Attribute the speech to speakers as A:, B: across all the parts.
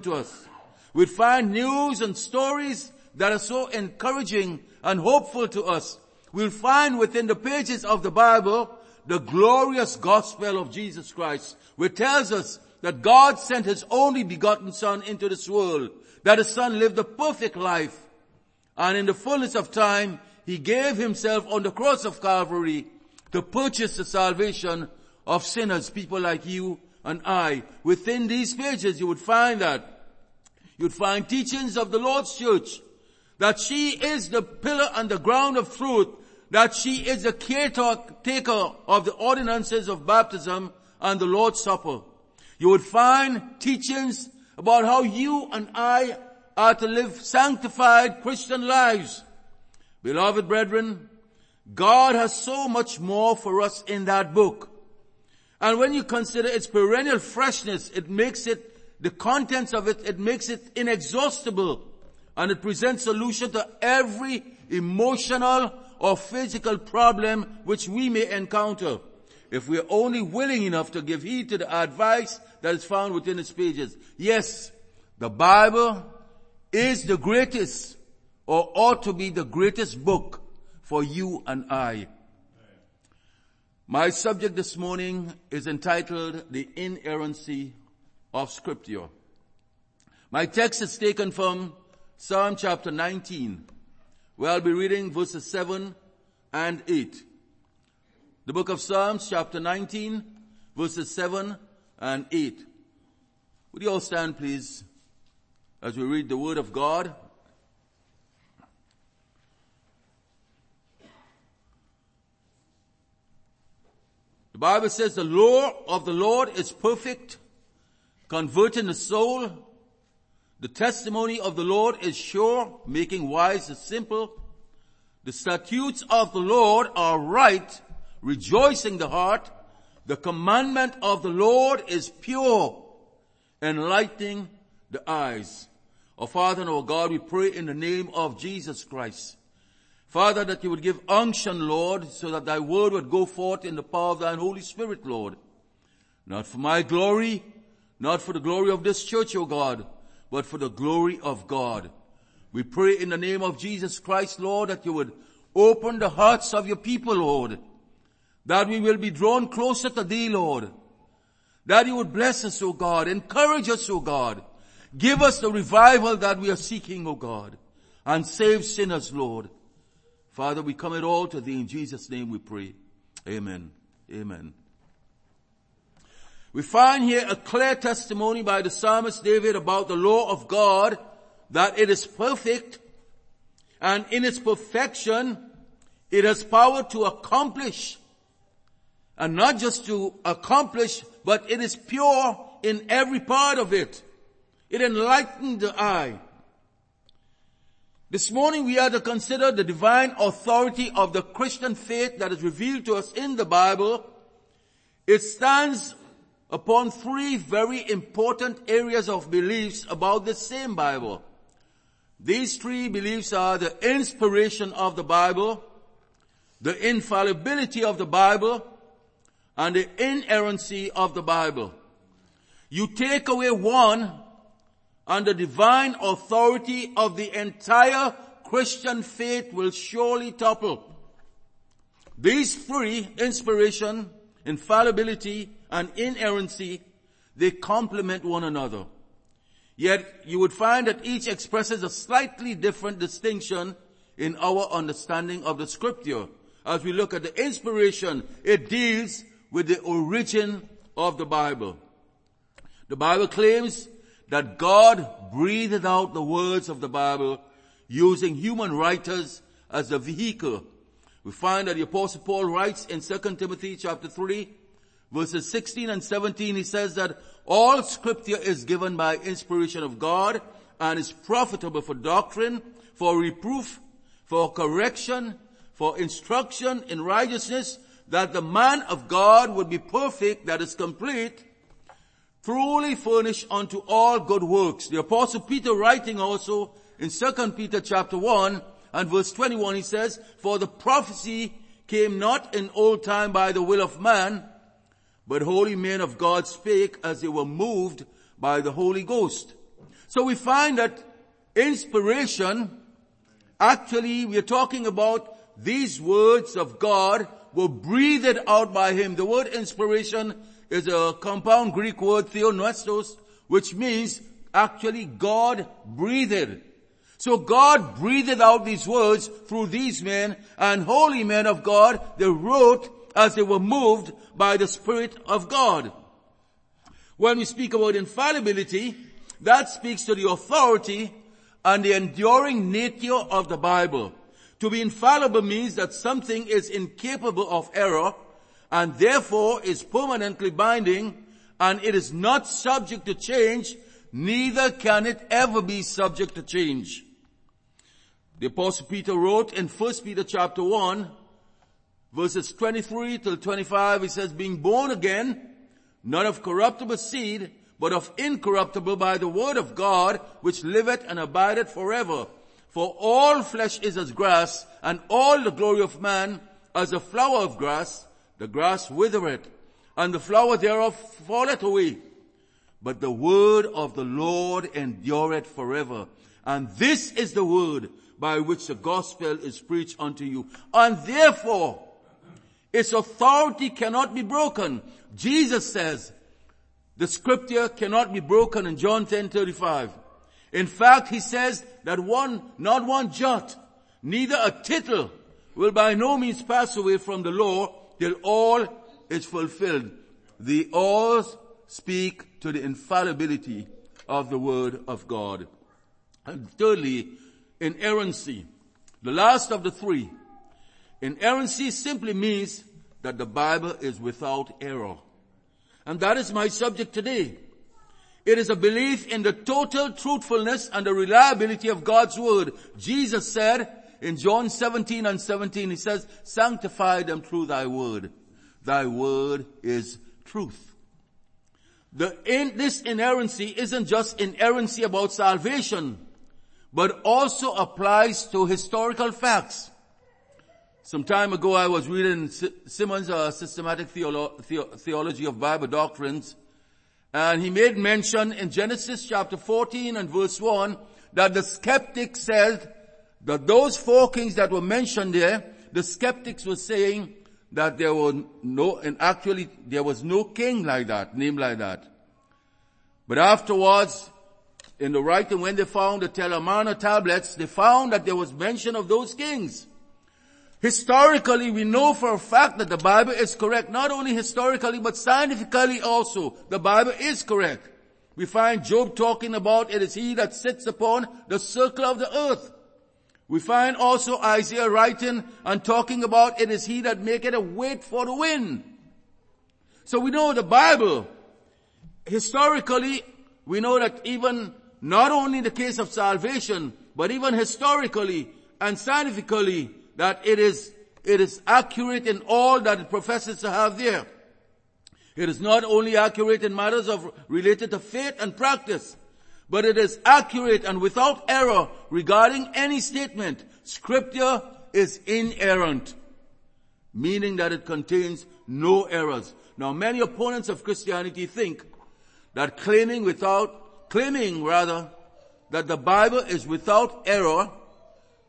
A: to us. We'd find news and stories that are so encouraging and hopeful to us. We'll find within the pages of the Bible the glorious gospel of Jesus Christ, which tells us that God sent His only begotten Son into this world, that His Son lived a perfect life, and in the fullness of time, He gave Himself on the cross of Calvary to purchase the salvation of sinners, people like you and I. Within these pages, you would find that you'd find teachings of the Lord's church, that she is the pillar and the ground of truth, that she is the caretaker of the ordinances of baptism and the Lord's Supper. You would find teachings about how you and I are to live sanctified Christian lives. Beloved brethren, God has so much more for us in that book. And when you consider its perennial freshness, it makes it, the contents of it, it makes it inexhaustible. And it presents solution to every emotional or physical problem which we may encounter. If we're only willing enough to give heed to the advice that is found within its pages. Yes, the Bible is the greatest or ought to be the greatest book for you and I. My subject this morning is entitled The Inerrancy of Scripture. My text is taken from Psalm chapter 19, where I'll be reading verses 7 and 8. The book of Psalms chapter 19, verses 7 and 8. Would you all stand please as we read the word of God? Bible says the law of the Lord is perfect, converting the soul. The testimony of the Lord is sure, making wise the simple. The statutes of the Lord are right, rejoicing the heart. The commandment of the Lord is pure, enlightening the eyes. Our Father and our God, we pray in the name of Jesus Christ Father, that you would give unction, Lord, so that thy word would go forth in the power of thine Holy Spirit, Lord. Not for my glory, not for the glory of this church, O God, but for the glory of God. We pray in the name of Jesus Christ, Lord, that you would open the hearts of your people, Lord, that we will be drawn closer to thee, Lord, that you would bless us, O God, encourage us, O God, give us the revival that we are seeking, O God, and save sinners, Lord. Father, we come it all to thee in Jesus' name we pray. Amen. Amen. We find here a clear testimony by the psalmist David about the law of God that it is perfect and in its perfection it has power to accomplish and not just to accomplish but it is pure in every part of it. It enlightened the eye. This morning we are to consider the divine authority of the Christian faith that is revealed to us in the Bible. It stands upon three very important areas of beliefs about the same Bible. These three beliefs are the inspiration of the Bible, the infallibility of the Bible, and the inerrancy of the Bible. You take away one and the divine authority of the entire Christian faith will surely topple. These three, inspiration, infallibility, and inerrancy, they complement one another. Yet you would find that each expresses a slightly different distinction in our understanding of the scripture. As we look at the inspiration, it deals with the origin of the Bible. The Bible claims that God breathed out the words of the Bible using human writers as the vehicle. We find that the apostle Paul writes in 2 Timothy chapter 3 verses 16 and 17 he says that all scripture is given by inspiration of God and is profitable for doctrine, for reproof, for correction, for instruction in righteousness, that the man of God would be perfect, that is complete, truly furnished unto all good works. The apostle Peter writing also in 2 Peter chapter 1 and verse 21 he says, for the prophecy came not in old time by the will of man, but holy men of God spake as they were moved by the Holy Ghost. So we find that inspiration, actually we are talking about these words of God were breathed out by Him. The word inspiration is a compound Greek word theopneustos, which means actually God breathed. So God breathed out these words through these men and holy men of God. They wrote as they were moved by the Spirit of God. When we speak about infallibility, that speaks to the authority and the enduring nature of the Bible. To be infallible means that something is incapable of error and therefore is permanently binding and it is not subject to change, neither can it ever be subject to change. The apostle Peter wrote in 1 Peter chapter 1 verses 23 till 25, he says, being born again, not of corruptible seed, but of incorruptible by the word of God, which liveth and abideth forever. For all flesh is as grass, and all the glory of man as a flower of grass. The grass withereth, and the flower thereof falleth away. But the word of the Lord endureth forever. And this is the word by which the gospel is preached unto you. And therefore, its authority cannot be broken. Jesus says, the scripture cannot be broken in John 10 35. In fact, he says that one, not one jot, neither a tittle will by no means pass away from the law till all is fulfilled. The alls speak to the infallibility of the word of God. And thirdly, inerrancy. The last of the three. Inerrancy simply means that the Bible is without error. And that is my subject today. It is a belief in the total truthfulness and the reliability of God's word. Jesus said in John 17 and 17, he says, sanctify them through thy word. Thy word is truth. The, in, this inerrancy isn't just inerrancy about salvation, but also applies to historical facts. Some time ago I was reading Simmons' uh, systematic theolo- the- theology of Bible doctrines and he made mention in Genesis chapter 14 and verse 1 that the skeptic said that those four kings that were mentioned there, the skeptics were saying that there were no, and actually there was no king like that, named like that. But afterwards, in the writing, when they found the Tel Amarna tablets, they found that there was mention of those kings. Historically, we know for a fact that the Bible is correct. Not only historically, but scientifically also. The Bible is correct. We find Job talking about it is he that sits upon the circle of the earth. We find also Isaiah writing and talking about it is he that maketh a wait for the wind. So we know the Bible, historically, we know that even not only in the case of salvation, but even historically and scientifically, that it is, it is accurate in all that it professes to have there. It is not only accurate in matters of related to faith and practice, but it is accurate and without error regarding any statement. Scripture is inerrant, meaning that it contains no errors. Now many opponents of Christianity think that claiming without, claiming rather, that the Bible is without error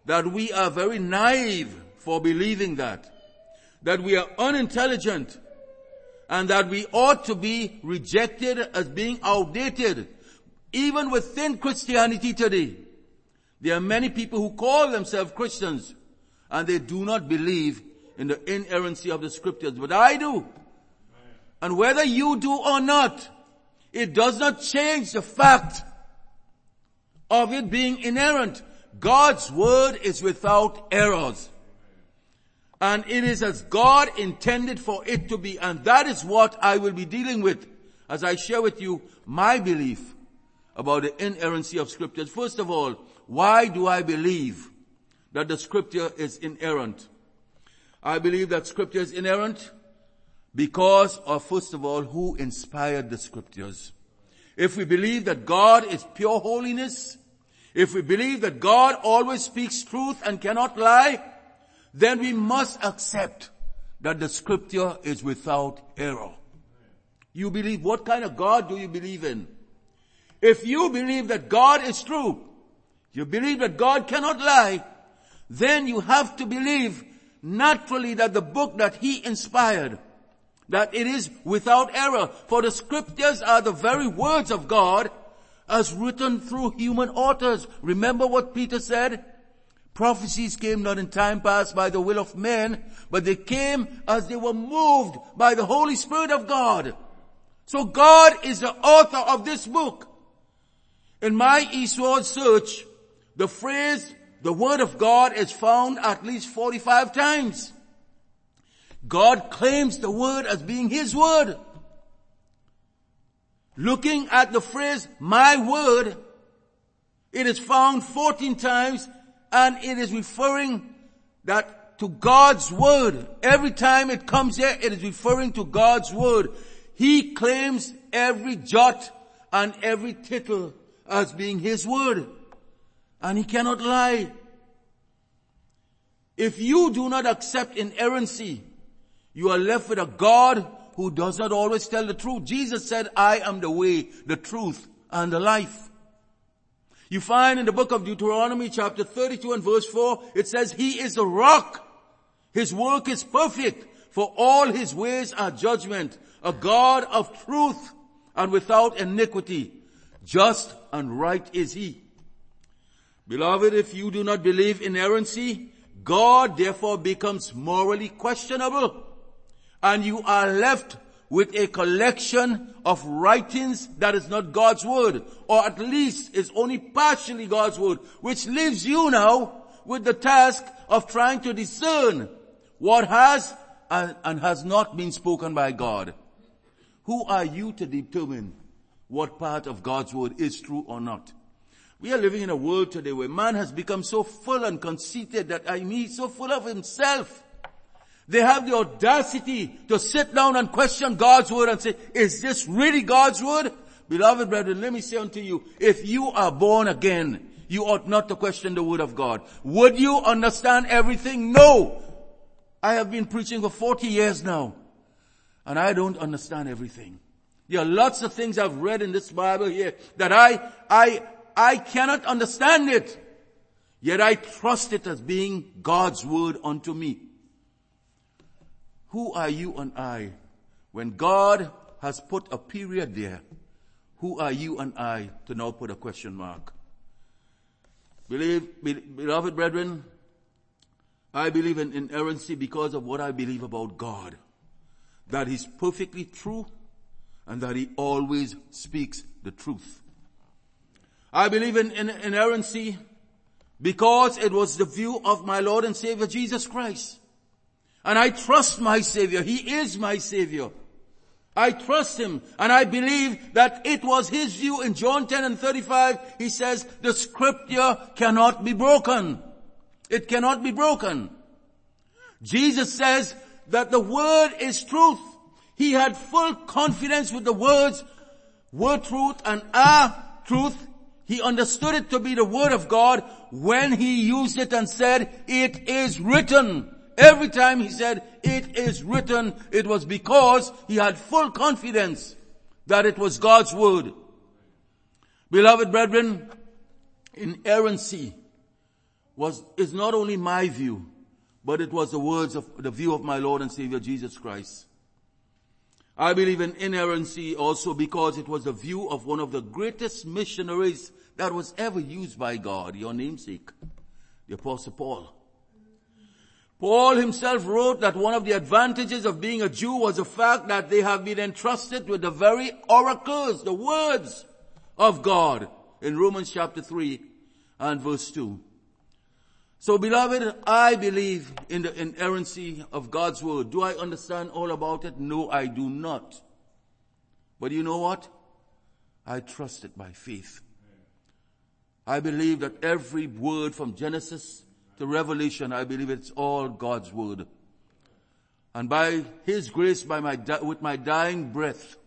A: that we are very naive for believing that, that we are unintelligent, and that we ought to be rejected as being outdated. Even within Christianity today, there are many people who call themselves Christians and they do not believe in the inerrancy of the scriptures, but I do. And whether you do or not, it does not change the fact of it being inerrant. God's word is without errors. And it is as God intended for it to be. And that is what I will be dealing with as I share with you my belief about the inerrancy of scriptures. First of all, why do I believe that the scripture is inerrant? I believe that scripture is inerrant because of, first of all, who inspired the scriptures. If we believe that God is pure holiness, if we believe that God always speaks truth and cannot lie, then we must accept that the scripture is without error. You believe, what kind of God do you believe in? If you believe that God is true, you believe that God cannot lie, then you have to believe naturally that the book that he inspired, that it is without error. For the scriptures are the very words of God as written through human authors. Remember what Peter said? Prophecies came not in time past by the will of men, but they came as they were moved by the Holy Spirit of God. So God is the author of this book. In my e-Sword search, the phrase, the word of God is found at least 45 times. God claims the word as being his word. Looking at the phrase, my word, it is found 14 times and it is referring that to God's word. Every time it comes here, it is referring to God's word. He claims every jot and every tittle as being his word. And he cannot lie. If you do not accept inerrancy, you are left with a God who does not always tell the truth. Jesus said, I am the way, the truth, and the life. You find in the book of Deuteronomy chapter 32 and verse 4, it says, He is a rock. His work is perfect, for all His ways are judgment, a God of truth and without iniquity. Just and right is He. Beloved, if you do not believe in inerrancy, God therefore becomes morally questionable and you are left with a collection of writings that is not God's word, or at least is only partially God's word, which leaves you now with the task of trying to discern what has and has not been spoken by God. Who are you to determine what part of God's word is true or not? We are living in a world today where man has become so full and conceited that I mean so full of himself they have the audacity to sit down and question God's word and say, is this really God's word? Beloved brethren, let me say unto you, if you are born again, you ought not to question the word of God. Would you understand everything? No! I have been preaching for 40 years now, and I don't understand everything. There are lots of things I've read in this Bible here that I, I, I cannot understand it. Yet I trust it as being God's word unto me. Who are you and I? When God has put a period there, who are you and I to now put a question mark? Believe, beloved brethren, I believe in inerrancy because of what I believe about God. That He's perfectly true and that He always speaks the truth. I believe in, in inerrancy because it was the view of my Lord and Savior Jesus Christ. And I trust my Savior. He is my Savior. I trust Him and I believe that it was His view in John 10 and 35. He says the scripture cannot be broken. It cannot be broken. Jesus says that the word is truth. He had full confidence with the words, word truth and our truth. He understood it to be the word of God when he used it and said, it is written. Every time he said, it is written, it was because he had full confidence that it was God's word. Beloved brethren, inerrancy was, is not only my view, but it was the words of the view of my Lord and Savior Jesus Christ. I believe in inerrancy also because it was the view of one of the greatest missionaries that was ever used by God, your namesake, the apostle Paul. Paul himself wrote that one of the advantages of being a Jew was the fact that they have been entrusted with the very oracles, the words of God in Romans chapter 3 and verse 2. So beloved, I believe in the inerrancy of God's word. Do I understand all about it? No, I do not. But you know what? I trust it by faith. I believe that every word from Genesis to revelation, I believe it's all God's word. And by His grace, by my, with my dying breath,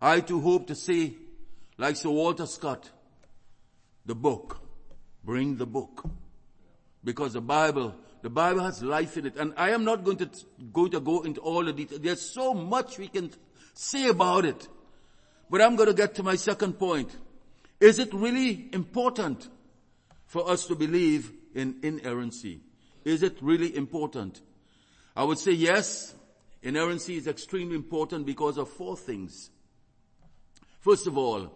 A: I too hope to say, like Sir Walter Scott, the book, bring the book. Because the Bible, the Bible has life in it. And I am not going to, going to go into all the details. There's so much we can say about it. But I'm going to get to my second point. Is it really important for us to believe in inerrancy? Is it really important? I would say yes, inerrancy is extremely important because of four things. First of all,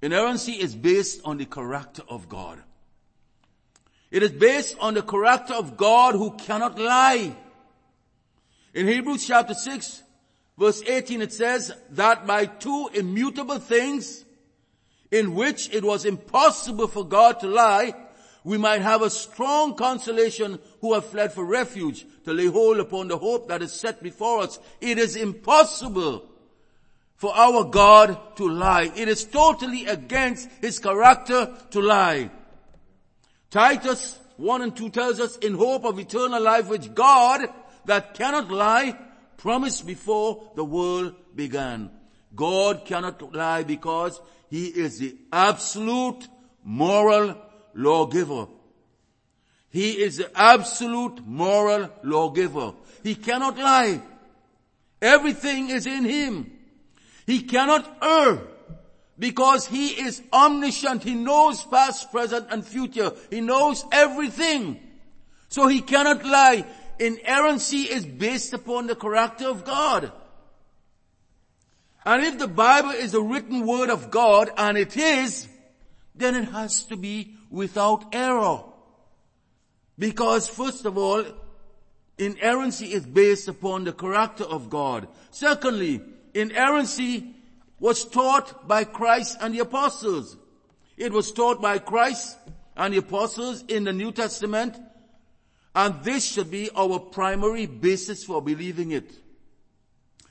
A: inerrancy is based on the character of God. It is based on the character of God who cannot lie. In Hebrews chapter 6 verse 18 it says that by two immutable things in which it was impossible for God to lie, we might have a strong consolation who have fled for refuge to lay hold upon the hope that is set before us. It is impossible for our God to lie. It is totally against His character to lie. Titus 1 and 2 tells us in hope of eternal life which God that cannot lie promised before the world began. God cannot lie because He is the absolute moral lawgiver. He is the absolute moral lawgiver. He cannot lie. Everything is in Him. He cannot err because He is omniscient. He knows past, present and future. He knows everything. So He cannot lie. Inerrancy is based upon the character of God. And if the Bible is a written word of God, and it is, then it has to be without error. Because first of all, inerrancy is based upon the character of God. Secondly, inerrancy was taught by Christ and the apostles. It was taught by Christ and the apostles in the New Testament, and this should be our primary basis for believing it.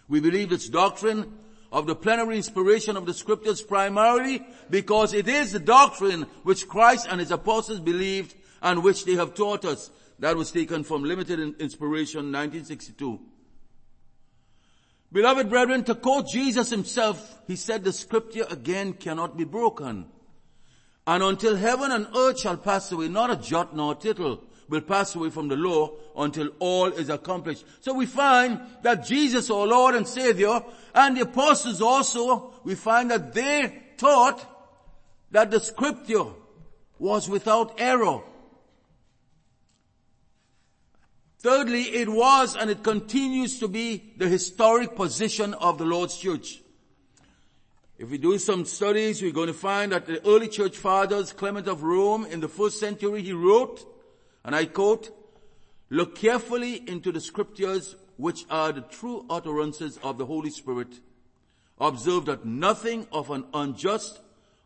A: We believe this doctrine of the plenary inspiration of the scriptures primarily because it is the doctrine which Christ and his apostles believed and which they have taught us. That was taken from Limited Inspiration 1962. Beloved brethren, to quote Jesus himself, he said the scripture again cannot be broken. And until heaven and earth shall pass away, not a jot nor a tittle will pass away from the law until all is accomplished. So we find that Jesus, our Lord and Savior, and the apostles also, we find that they taught that the scripture was without error. Thirdly, it was and it continues to be the historic position of the Lord's church. If we do some studies, we're going to find that the early church fathers, Clement of Rome, in the first century, he wrote, and I quote, look carefully into the scriptures which are the true utterances of the Holy Spirit. Observe that nothing of an unjust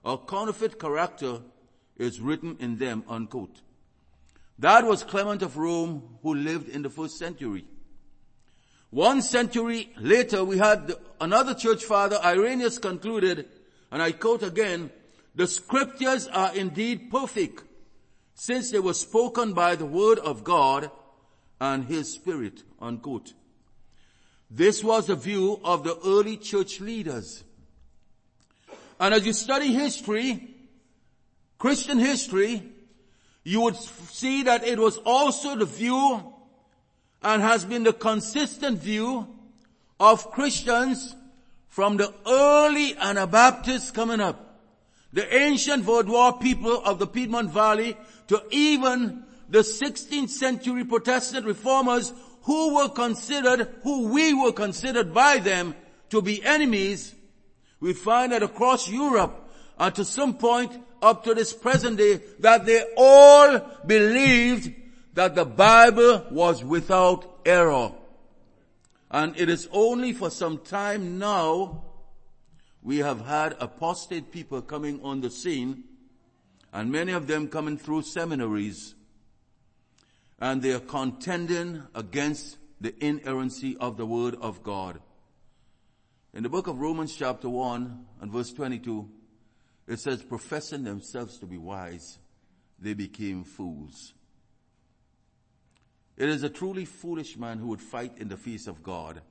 A: or counterfeit character is written in them, unquote. That was Clement of Rome who lived in the first century. One century later we had another church father, Irenaeus concluded, and I quote again, the scriptures are indeed perfect since they were spoken by the word of God and his spirit, unquote. This was the view of the early church leaders. And as you study history, Christian history, you would see that it was also the view and has been the consistent view of Christians from the early Anabaptists coming up. The ancient Vaudois people of the Piedmont Valley to even the 16th century Protestant reformers who were considered, who we were considered by them to be enemies, we find that across Europe and to some point up to this present day that they all believed that the Bible was without error. And it is only for some time now we have had apostate people coming on the scene and many of them coming through seminaries and they are contending against the inerrancy of the word of God. In the book of Romans chapter 1 and verse 22, it says, professing themselves to be wise, they became fools. It is a truly foolish man who would fight in the face of God.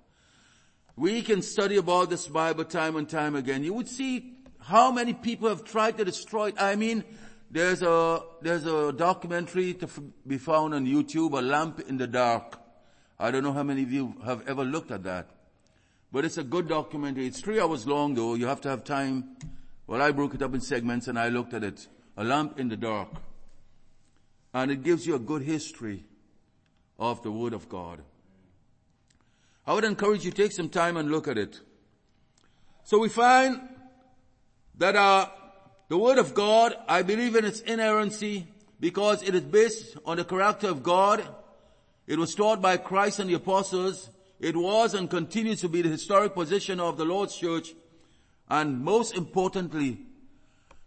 A: We can study about this Bible time and time again. You would see how many people have tried to destroy it. I mean, there's a, there's a documentary to be found on YouTube, A Lamp in the Dark. I don't know how many of you have ever looked at that. But it's a good documentary. It's three hours long though. You have to have time Well, I broke it up in segments and I looked at it. A lamp in the dark. And it gives you a good history of the Word of God. I would encourage you to take some time and look at it. So we find that uh, the Word of God, I believe in its inerrancy because it is based on the character of God. It was taught by Christ and the apostles. It was and continues to be the historic position of the Lord's church. And most importantly,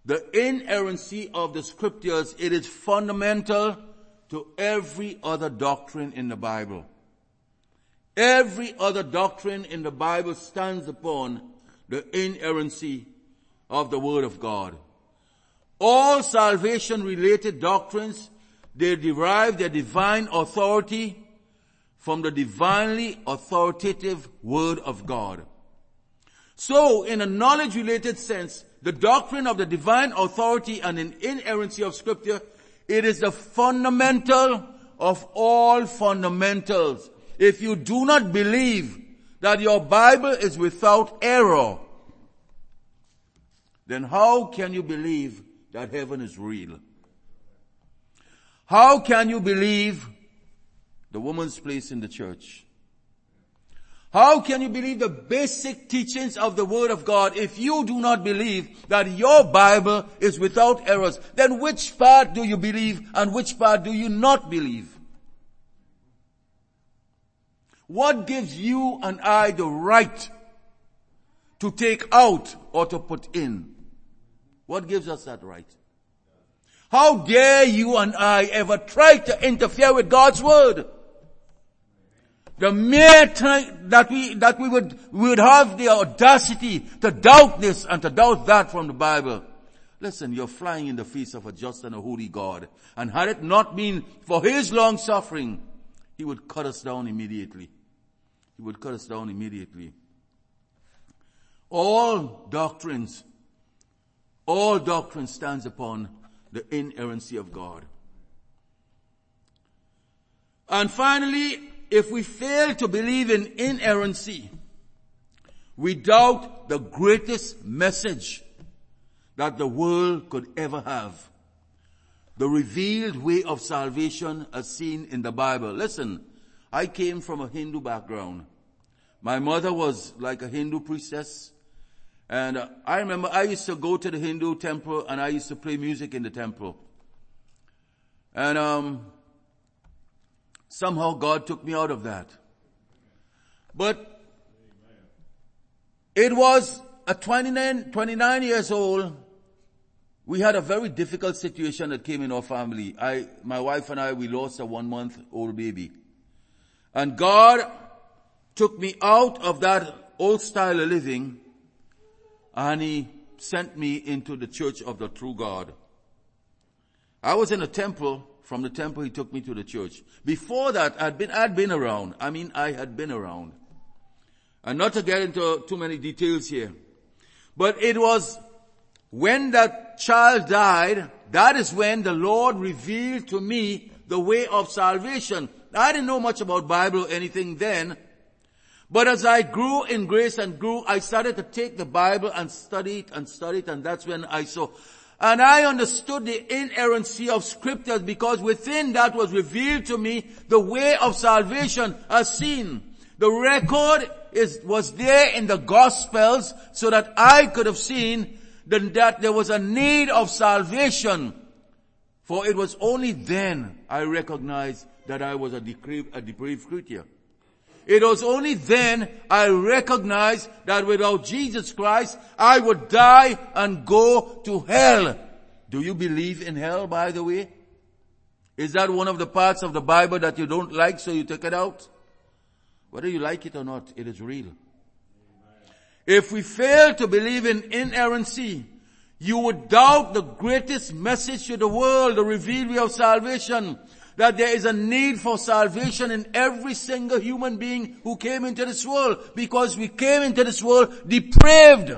A: the inerrancy of the scriptures, it is fundamental to every other doctrine in the Bible. Every other doctrine in the Bible stands upon the inerrancy of the Word of God. All salvation related doctrines, they derive their divine authority from the divinely authoritative Word of God. So, in a knowledge related sense, the doctrine of the divine authority and inerrancy of scripture, it is the fundamental of all fundamentals. If you do not believe that your Bible is without error, then how can you believe that heaven is real? How can you believe the woman's place in the church? How can you believe the basic teachings of the Word of God if you do not believe that your Bible is without errors? Then which part do you believe and which part do you not believe? What gives you and I the right to take out or to put in? What gives us that right? How dare you and I ever try to interfere with God's word? The mere time that we, that we would, we would have the audacity to doubt this and to doubt that from the Bible. Listen, you're flying in the face of a just and a holy God. And had it not been for His long suffering, He would cut us down immediately. He would cut us down immediately. All doctrines, all doctrine stands upon the inerrancy of God. And finally, if we fail to believe in inerrancy, we doubt the greatest message that the world could ever have. The revealed way of salvation as seen in the Bible. Listen, I came from a Hindu background. My mother was like a Hindu priestess. And I remember I used to go to the Hindu temple and I used to play music in the temple. And um, somehow God took me out of that. But it was at 29, 29 years old, we had a very difficult situation that came in our family. I, my wife and I, we lost a one month old baby. And God took me out of that old style of living and He sent me into the church of the true God. I was in a temple. From the temple, He took me to the church. Before that, I'd been, I'd been around. I mean, I had been around. And not to get into too many details here. But it was when that child died, that is when the Lord revealed to me the way of salvation. I didn't know much about Bible or anything then, but as I grew in grace and grew, I started to take the Bible and study it and study it and that's when I saw. And I understood the inerrancy of scriptures because within that was revealed to me the way of salvation as seen. The record is, was there in the gospels so that I could have seen that there was a need of salvation. For it was only then I recognized that I was a depraved, a depraved creature. It was only then I recognized that without Jesus Christ, I would die and go to hell. Do you believe in hell, by the way? Is that one of the parts of the Bible that you don't like, so you take it out? Whether you like it or not, it is real. If we fail to believe in inerrancy, you would doubt the greatest message to the world, the revealed of salvation that there is a need for salvation in every single human being who came into this world because we came into this world depraved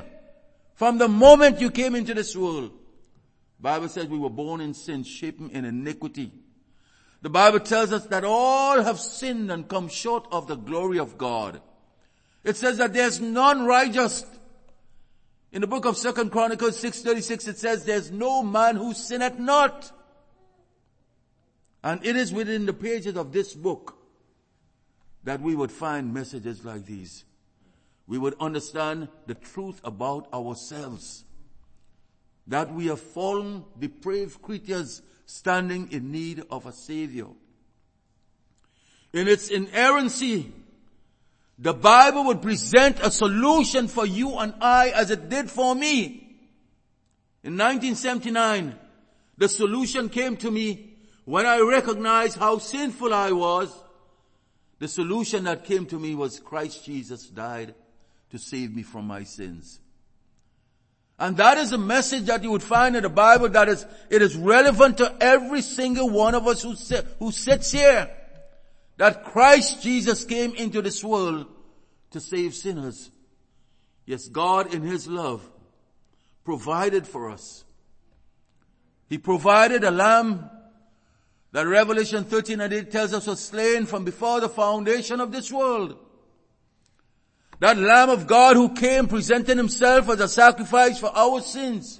A: from the moment you came into this world. Bible says we were born in sin, shapen in iniquity. The Bible tells us that all have sinned and come short of the glory of God. It says that there's none righteous. In the book of Second Chronicles 636 it says, there's no man who sinneth not. And it is within the pages of this book that we would find messages like these. We would understand the truth about ourselves. That we are fallen, depraved creatures standing in need of a savior. In its inerrancy, the Bible would present a solution for you and I as it did for me. In 1979, the solution came to me when I recognized how sinful I was. The solution that came to me was Christ Jesus died to save me from my sins. And that is a message that you would find in the Bible that is, it is relevant to every single one of us who, sit, who sits here that Christ Jesus came into this world to save sinners. Yes, God in His love provided for us. He provided a lamb that Revelation 13 and 8 tells us was slain from before the foundation of this world. That Lamb of God who came presenting himself as a sacrifice for our sins.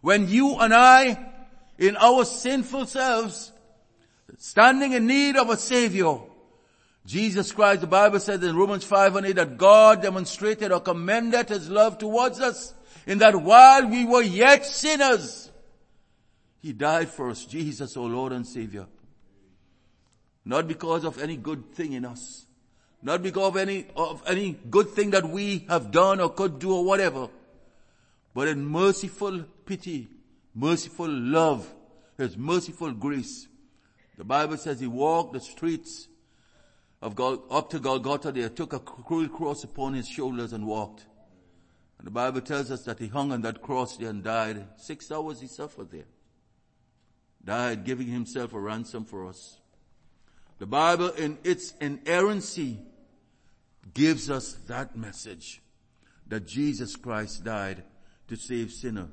A: When you and I, in our sinful selves, standing in need of a savior, Jesus Christ, the Bible says in Romans 5 and 8 that God demonstrated or commended his love towards us in that while we were yet sinners, he died for us, Jesus, our Lord and Savior. Not because of any good thing in us. Not because of any, of any good thing that we have done or could do or whatever. But in merciful pity, merciful love, His merciful grace. The Bible says He walked the streets of God, up to Golgotha there, took a cruel cross upon his shoulders and walked. And the Bible tells us that he hung on that cross there and died. Six hours he suffered there. Died giving himself a ransom for us. The Bible in its inerrancy gives us that message that Jesus Christ died to save sinner.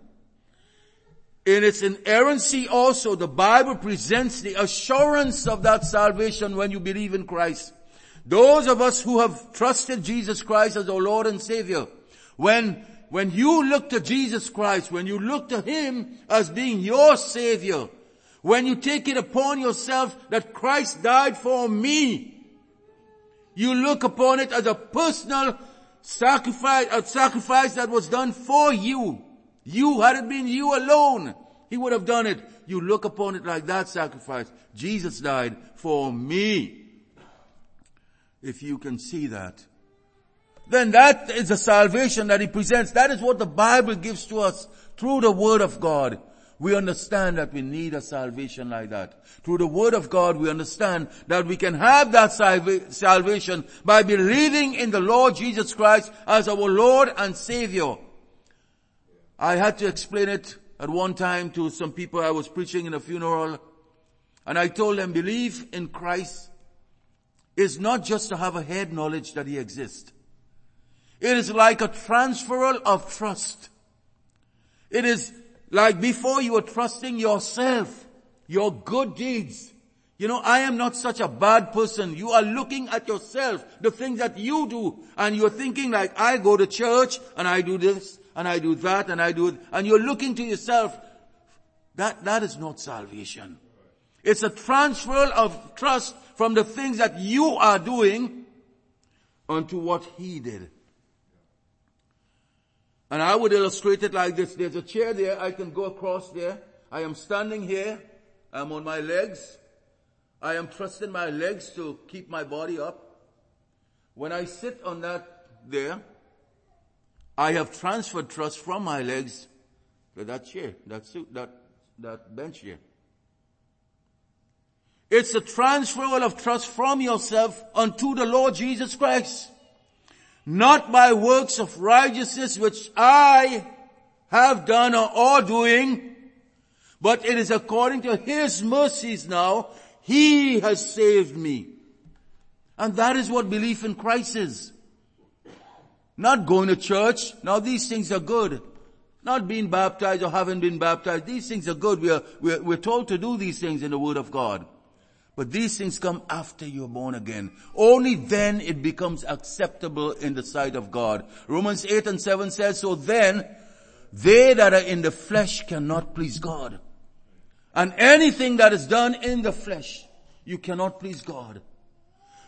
A: In its inerrancy also, the Bible presents the assurance of that salvation when you believe in Christ. Those of us who have trusted Jesus Christ as our Lord and Savior, when, when you look to Jesus Christ, when you look to Him as being your Savior, when you take it upon yourself that Christ died for me, you look upon it as a personal sacrifice, a sacrifice that was done for you. You, had it been you alone, He would have done it. You look upon it like that sacrifice. Jesus died for me if you can see that. Then that is the salvation that he presents. That is what the Bible gives to us through the Word of God. We understand that we need a salvation like that. Through the Word of God, we understand that we can have that salvation by believing in the Lord Jesus Christ as our Lord and Savior. I had to explain it at one time to some people I was preaching in a funeral, and I told them, believe in Christ is not just to have a head knowledge that he exists. It is like a transferal of trust. It is like before you were trusting yourself, your good deeds. You know, I am not such a bad person. You are looking at yourself, the things that you do, and you're thinking like, I go to church, and I do this, and I do that, and I do it, and you're looking to yourself. That, that is not salvation. It's a transfer of trust from the things that you are doing unto what he did. And I would illustrate it like this. There's a chair there. I can go across there. I am standing here. I'm on my legs. I am trusting my legs to keep my body up. When I sit on that there, I have transferred trust from my legs to that chair, that suit, that, that bench here. It's a transferal of trust from yourself unto the Lord Jesus Christ. Not by works of righteousness which I have done or are doing, but it is according to His mercies now, He has saved me. And that is what belief in Christ is. Not going to church. Now these things are good. Not being baptized or having been baptized. These things are good. We are, we're, we're told to do these things in the Word of God. But these things come after you're born again. Only then it becomes acceptable in the sight of God. Romans 8 and 7 says, so then they that are in the flesh cannot please God. And anything that is done in the flesh, you cannot please God.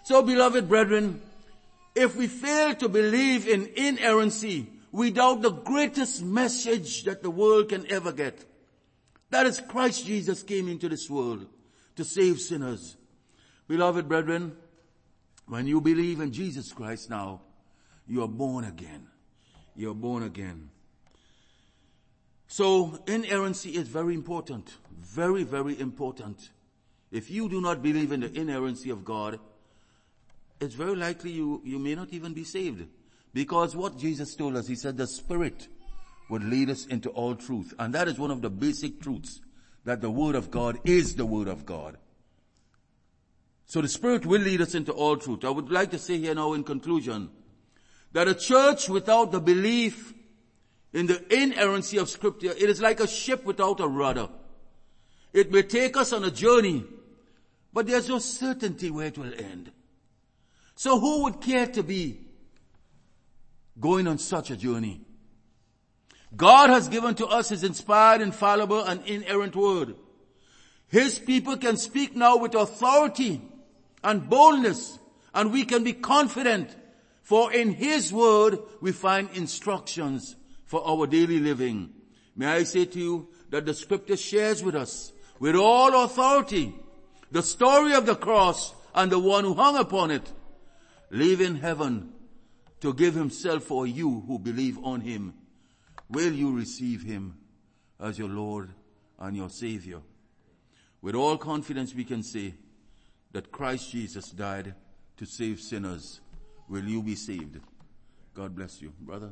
A: So beloved brethren, if we fail to believe in inerrancy without the greatest message that the world can ever get, that is Christ Jesus came into this world to save sinners. Beloved brethren, when you believe in Jesus Christ now, you are born again. You are born again. So inerrancy is very important. Very, very important. If you do not believe in the inerrancy of God, it's very likely you, you may not even be saved. Because what Jesus told us, He said the Spirit would lead us into all truth. And that is one of the basic truths, that the Word of God is the Word of God. So the Spirit will lead us into all truth. I would like to say here now in conclusion, that a church without the belief in the inerrancy of scripture, it is like a ship without a rudder. It may take us on a journey, but there's no certainty where it will end. So who would care to be going on such a journey? God has given to us His inspired, infallible, and inerrant word. His people can speak now with authority and boldness, and we can be confident, for in His word we find instructions for our daily living. May I say to you that the scripture shares with us, with all authority, the story of the cross and the one who hung upon it, leaving heaven to give himself for you who believe on him. Will you receive him as your Lord and your Savior? With all confidence we can say that Christ Jesus died to save sinners. Will you be saved? God bless you, brother.